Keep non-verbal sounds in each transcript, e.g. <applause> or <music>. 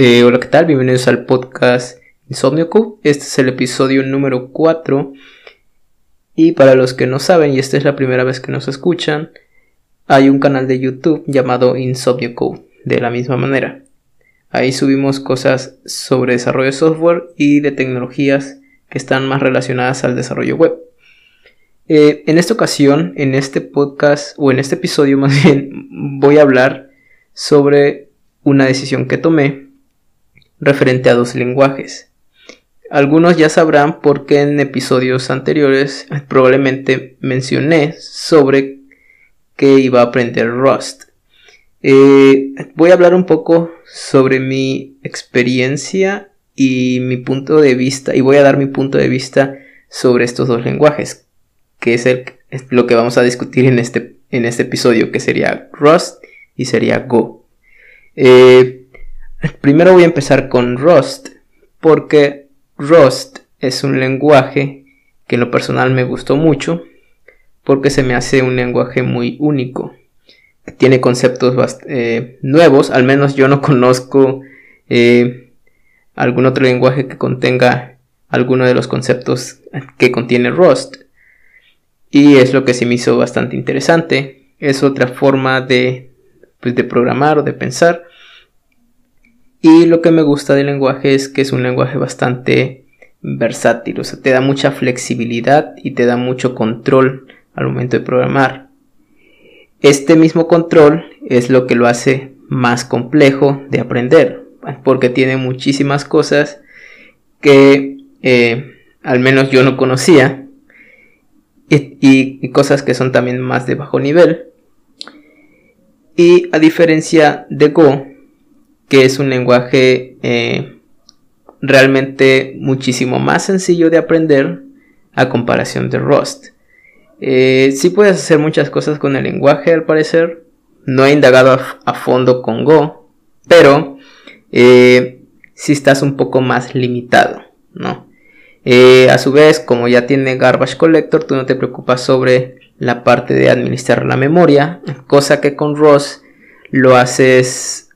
Eh, hola, ¿qué tal? Bienvenidos al podcast Insomnio. Este es el episodio número 4. Y para los que no saben, y esta es la primera vez que nos escuchan, hay un canal de YouTube llamado Insomnio de la misma manera. Ahí subimos cosas sobre desarrollo de software y de tecnologías que están más relacionadas al desarrollo web. Eh, en esta ocasión, en este podcast, o en este episodio <laughs> más bien, voy a hablar sobre una decisión que tomé referente a dos lenguajes. Algunos ya sabrán por qué en episodios anteriores probablemente mencioné sobre que iba a aprender Rust. Eh, voy a hablar un poco sobre mi experiencia y mi punto de vista y voy a dar mi punto de vista sobre estos dos lenguajes que es, lo que vamos a discutir en este, en este episodio que sería Rust y sería Go eh, Primero voy a empezar con Rust, porque Rust es un lenguaje que en lo personal me gustó mucho, porque se me hace un lenguaje muy único. Tiene conceptos eh, nuevos, al menos yo no <laughs> conozco eh, algún otro lenguaje que contenga alguno de los conceptos que contiene Rust. Y es lo que se me hizo bastante interesante. Es otra forma de, pues, de programar o de pensar y lo que me gusta del lenguaje es que es un lenguaje bastante versátil, o sea, te da mucha flexibilidad y te da mucho control al momento de programar. Este mismo control es lo que lo hace más complejo de aprender, porque tiene muchísimas cosas que eh, al menos yo no conocía y cosas que son también más de bajo nivel. Y a diferencia de Go, que es un lenguaje eh, realmente muchísimo más sencillo de aprender a comparación de Rust. Eh, sí puedes hacer muchas cosas con el lenguaje al parecer. No he indagado a, fondo con Go, pero eh, sí estás un poco más limitado, ¿no? a su vez, como ya tiene Garbage Collector, tú no te preocupas sobre la parte de administrar la memoria, cosa que con Rust lo haces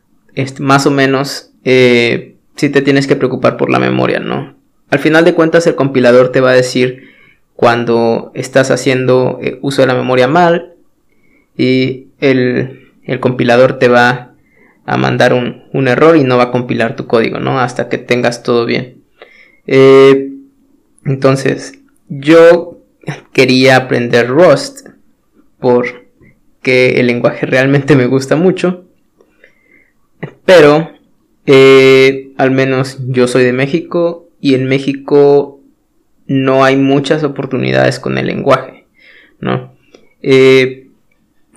más o menos eh, si te tienes que preocupar por la memoria, ¿no? Al final de cuentas el compilador te va a decir cuando estás haciendo eh, uso de la memoria mal y el, compilador te va a mandar un, error y no va a compilar tu código, ¿no? Hasta que tengas todo bien. Eh, entonces, yo quería aprender Rust porque el lenguaje realmente me gusta mucho pero, eh, al menos yo soy de México y en México no hay muchas oportunidades con el lenguaje, ¿no? Eh,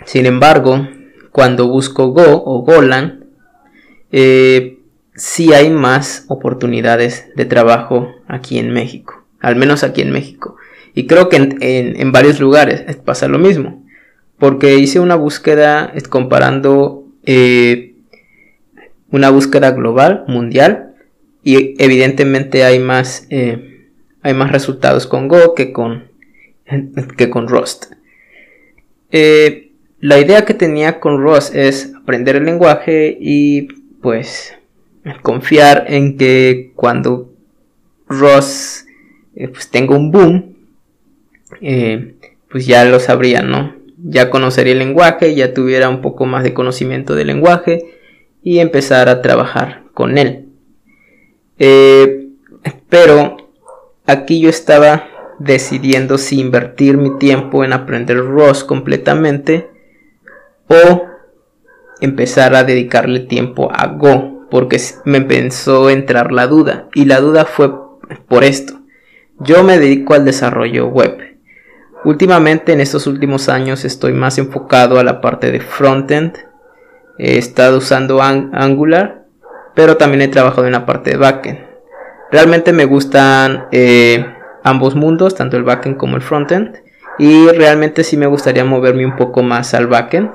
sin embargo, cuando busco Go o Golan, eh, sí hay más oportunidades de trabajo aquí en México, al menos aquí en México. Y creo que en, varios lugares pasa lo mismo, porque hice una búsqueda comparando una búsqueda global, mundial, y evidentemente hay más, eh, hay más resultados con Go que con, <laughs> que con Rust. Eh, la idea que tenía con Rust es aprender el lenguaje y pues confiar en que cuando Rust eh, pues tenga un boom, pues ya lo sabría, ¿no? Ya conocería el lenguaje, ya tuviera un poco más de conocimiento del lenguaje y empezar a trabajar con él. Eh, pero aquí yo estaba decidiendo si invertir mi tiempo en aprender Rust completamente o empezar a dedicarle tiempo a Go porque me empezó a entrar la duda y la duda fue por esto. Yo me dedico al desarrollo web. Últimamente en estos últimos años estoy más enfocado a la parte de frontend he estado usando Angular, pero también he trabajado en la parte de backend. Realmente me gustan eh, ambos mundos, tanto el backend como el frontend. Y realmente sí me gustaría moverme un poco más al backend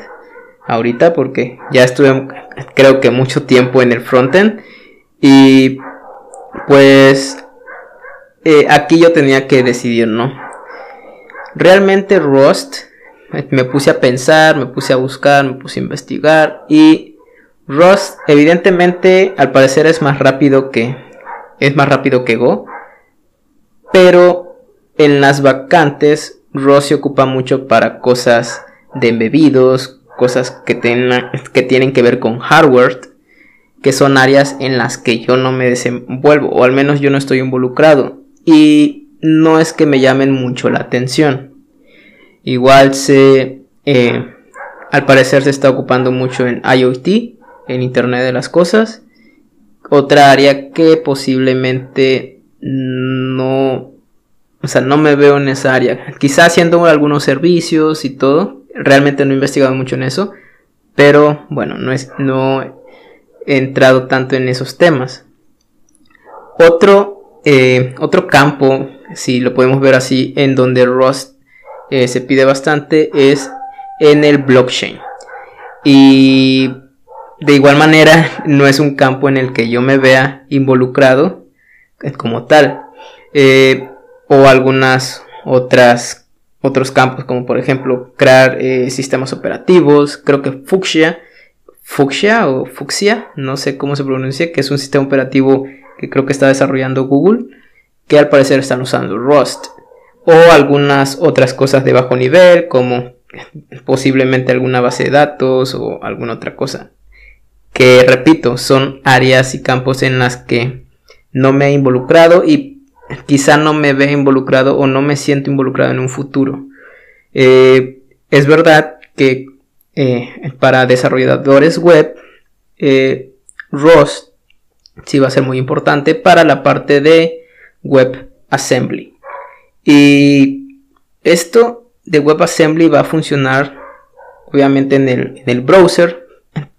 ahorita porque ya estuve creo que mucho tiempo en el frontend y pues eh, aquí yo tenía que decidir, ¿no? Realmente Rust me puse a pensar, me puse a buscar, me puse a investigar y Rust evidentemente al parecer es más rápido que es más rápido que Go, pero en las vacantes Rust se ocupa mucho para cosas de embebidos, cosas que, que tienen que ver con hardware, que son áreas en las que yo no me desenvuelvo, o al menos yo no estoy involucrado. Y no es que me llamen mucho la atención. Igual se, eh, al parecer se está ocupando mucho en IoT, en Internet de las Cosas. Otra área que posiblemente no, o sea, no me veo en esa área. Quizás haciendo algunos servicios y todo. Realmente no he investigado mucho en eso. Pero bueno, no, es, no he entrado tanto en esos temas. Otro, eh, otro campo, si lo podemos ver así, en donde Rust eh, se pide bastante es en el blockchain. Y de igual manera, <laughs> no es un campo en el que yo me vea involucrado como tal. Eh, o algunas otras otros campos como por ejemplo crear eh, sistemas operativos creo que Fuchsia Fuchsia o Fuchsia no sé cómo se pronuncia que es un sistema operativo que creo que está desarrollando Google que al parecer están usando Rust o algunas otras cosas de bajo nivel como posiblemente alguna base de datos o alguna otra cosa que repito, son áreas y campos en las que no me he involucrado y quizá no me ve involucrado o no me siento involucrado en un futuro. Eh, es verdad que eh, para desarrolladores web, eh, Rust sí va a ser muy importante para la parte de web assembly. Y esto de web assembly va a funcionar obviamente en el, en el browser,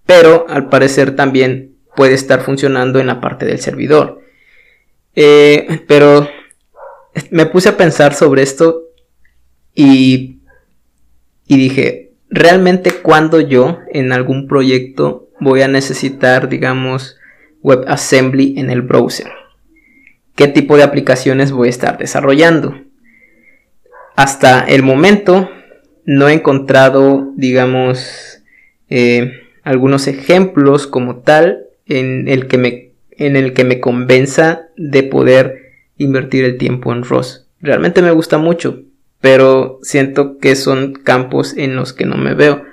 pero al parecer también puede estar funcionando en la parte del servidor. Eh, pero me puse a pensar sobre esto y, y dije, ¿realmente cuando yo en algún proyecto voy a necesitar, digamos, WebAssembly en el browser? ¿Qué tipo de aplicaciones voy a estar desarrollando? Hasta el momento no he encontrado, digamos, eh, algunos ejemplos como tal en el que me, en el que me convenza de poder invertir el tiempo en ROS. Realmente me gusta mucho, pero siento que son campos en los que no me veo.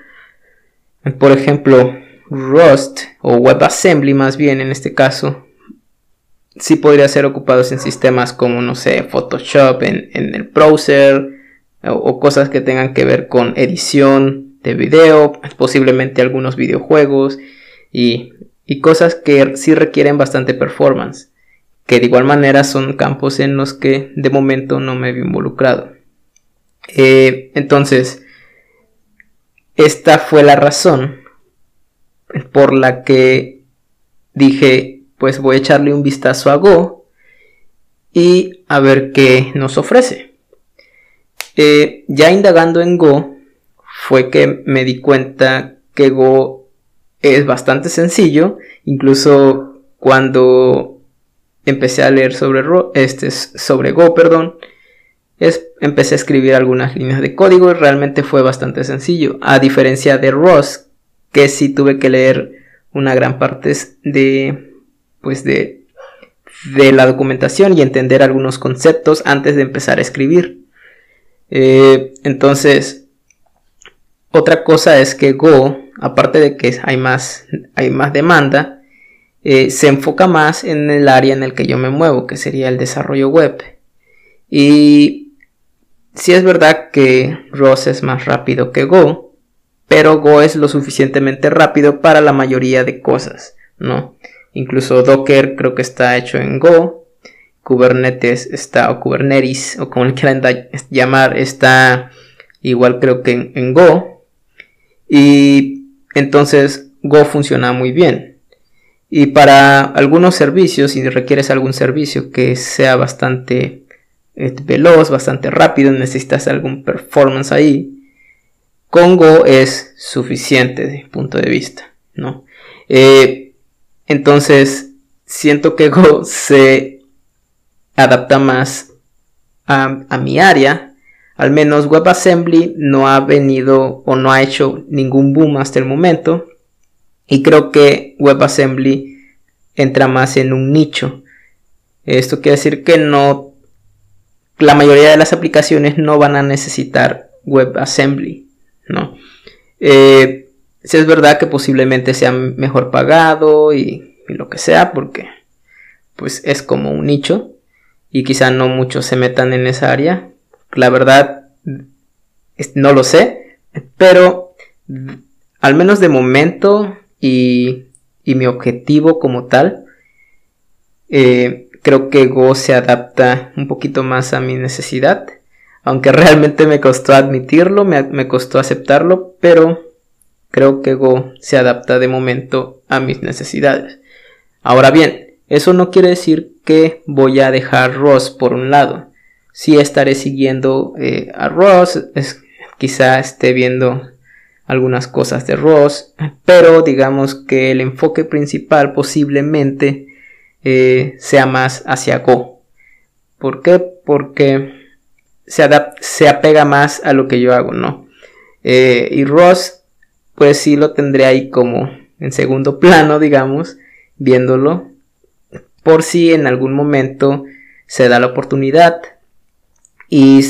Por ejemplo, Rust o WebAssembly más bien en este caso, sí podría ser ocupados en sistemas como, no sé, Photoshop en, el browser o, cosas que tengan que ver con edición de video, posiblemente algunos videojuegos y, cosas que sí requieren bastante performance, que de igual manera son campos en los que de momento no me he involucrado. Eh, entonces, esta fue la razón por la que dije, pues voy a echarle un vistazo a Go y a ver qué nos ofrece. Eh, ya indagando en Go, fue que me di cuenta que Go es bastante sencillo, incluso cuando empecé a leer sobre, este, sobre Go, perdón, empecé a escribir algunas líneas de código y realmente fue bastante sencillo, a diferencia de Rust, que sí tuve que leer una gran parte de, pues de, de la documentación y entender algunos conceptos antes de empezar a escribir. Eh, entonces, otra cosa es que Go, aparte de que hay más, hay más demanda, eh, se enfoca más en el área en el que yo me muevo, que sería el desarrollo web. Y si es verdad que Rust es más rápido que Go, pero Go es lo suficientemente rápido para la mayoría de cosas, ¿no? Incluso Docker creo que está hecho en Go, Kubernetes está, o Kubernetes, o como le quieran llamar, está igual creo que en Go, y entonces Go funciona muy bien. Y para algunos servicios, si requieres algún servicio que sea bastante eh, veloz, bastante rápido, necesitas algún performance ahí, con Go es suficiente desde mi punto de vista, ¿no? Eh, entonces, siento que <laughs> Go se adapta más a, mi área al menos WebAssembly no ha venido o no ha hecho ningún boom hasta el momento. Y creo que WebAssembly entra más en un nicho. Esto quiere decir que no, la mayoría de las aplicaciones no van a necesitar WebAssembly, ¿no? Eh, si es verdad que posiblemente sea mejor pagado y, lo que sea, porque pues es como un nicho y quizá no muchos se metan en esa área. La verdad no lo sé, pero al menos de momento y, y mi objetivo como tal, eh, creo que Go se adapta un poquito más a mi necesidad. Aunque <laughs> realmente me costó admitirlo, me, me costó aceptarlo, pero creo que Go se adapta de momento a mis necesidades. Ahora bien, eso no quiere decir que voy a dejar Ross por un lado. Si estaré siguiendo eh, a Ross, quizá esté viendo algunas cosas de Ross, pero digamos que el enfoque principal posiblemente eh, sea más hacia Go. ¿Por qué? Porque se, se apega más a lo que yo hago, ¿no? Eh, y Ross, pues sí lo tendré ahí como en segundo plano, digamos, viéndolo, por si en algún momento se da la oportunidad y,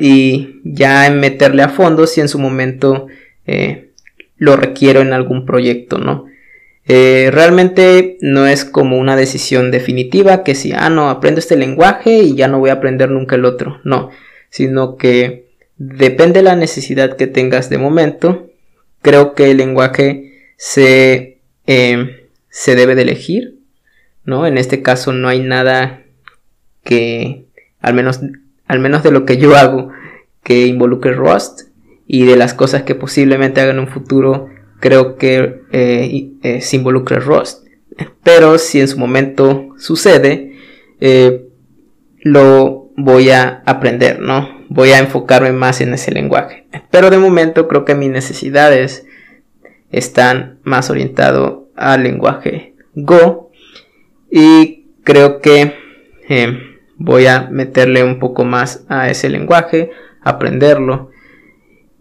y ya en meterle a fondo si en su momento eh, lo requiero en algún proyecto, ¿no? Eh, realmente no es como una decisión definitiva que si, ah, no, aprendo este lenguaje y ya no voy a aprender nunca el otro, no, sino que depende de la necesidad que tengas de momento, creo que el lenguaje se, eh, se debe de elegir, ¿no? En este caso no hay nada que, al menos, al menos de lo que yo hago, que involucre Rust y de las cosas que posiblemente haga en un futuro creo que eh, eh, se involucra Rust. Pero si en su momento sucede, eh, lo voy a aprender, ¿no? Voy a enfocarme más en ese lenguaje. Pero de momento creo que mis necesidades están más orientado al lenguaje Go. Y creo que voy a meterle un poco más a ese lenguaje, aprenderlo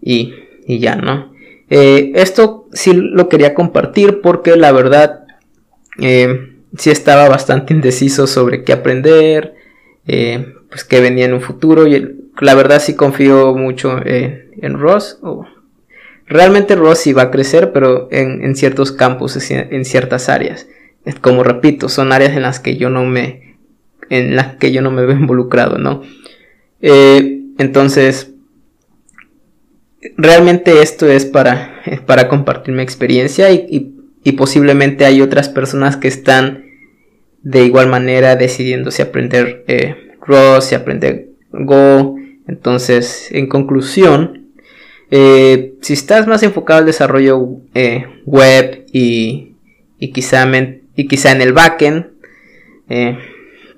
y, y ya, ¿no? Eh, esto sí lo quería compartir porque la verdad eh, sí estaba bastante indeciso sobre qué aprender, eh, pues qué venía en un futuro y la verdad sí confío mucho en Ross. realmente Ross sí va a crecer, pero en, ciertos campos, en ciertas áreas. Como repito, son áreas en las que yo no me, en las que yo no me veo <laughs> involucrado, ¿no? entonces, realmente esto es para, para compartir mi experiencia y, posiblemente hay otras personas que están de igual manera decidiendo si aprender eh, Rust, si aprender Go. Entonces, en conclusión, eh, si estás más enfocado al desarrollo eh, web y, y, quizá y quizá en el backend,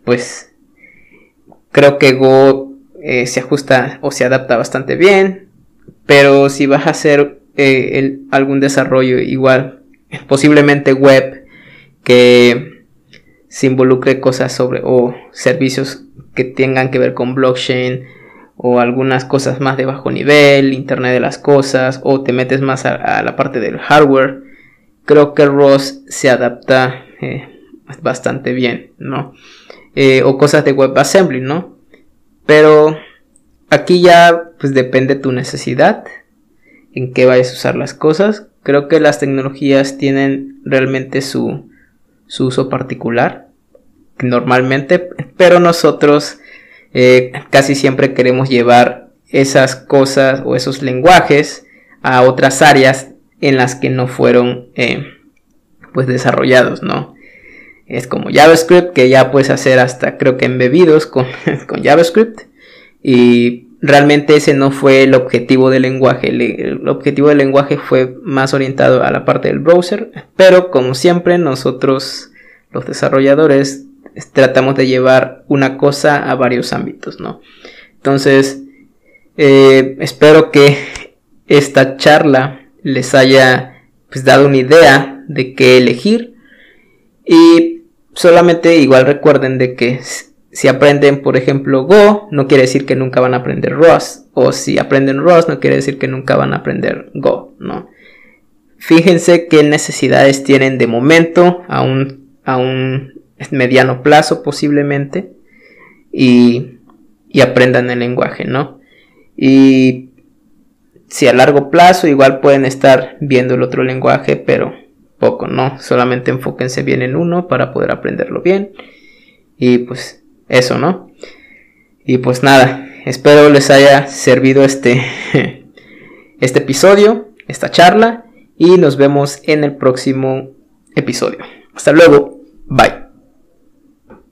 pues creo que Go se ajusta o se adapta bastante bien. Pero si vas a hacer eh, algún desarrollo igual, posiblemente web, que se involucre cosas sobre o servicios que tengan que ver con blockchain o algunas cosas más de bajo nivel, Internet de las cosas, o te metes más a, la parte del hardware, creo que ROS se adapta eh, bastante bien, ¿no? Eh, o cosas de WebAssembly, ¿no? Pero Aquí ya pues depende tu necesidad, en qué vayas a usar las cosas. Creo que las tecnologías tienen realmente su, uso particular, normalmente, pero nosotros eh, casi siempre queremos llevar esas cosas o esos lenguajes a otras áreas en las que no fueron eh, pues desarrollados, ¿no? Es como JavaScript que ya puedes hacer hasta creo que embebidos con, <laughs> con JavaScript y realmente ese no fue el objetivo del lenguaje. El, objetivo del lenguaje fue más orientado a la parte del browser, pero como siempre nosotros los desarrolladores tratamos de llevar una cosa a varios ámbitos, ¿no? Entonces, eh, espero que esta charla les haya pues, dado una idea de qué elegir y solamente igual recuerden de que si aprenden, por ejemplo, Go, no quiere decir que nunca van a aprender Rust. O si aprenden Rust, no quiere decir que nunca van a aprender Go, ¿no? fíjense qué necesidades tienen de momento a un, a un mediano plazo posiblemente y, aprendan el lenguaje, ¿no? Y si a largo plazo igual pueden estar viendo el otro lenguaje, pero poco, ¿no? Solamente enfóquense bien en uno para poder aprenderlo bien. Y pues eso, ¿no? Y pues nada, espero les haya servido este, <laughs> este episodio, esta charla, y nos vemos en el próximo episodio. Hasta luego, bye.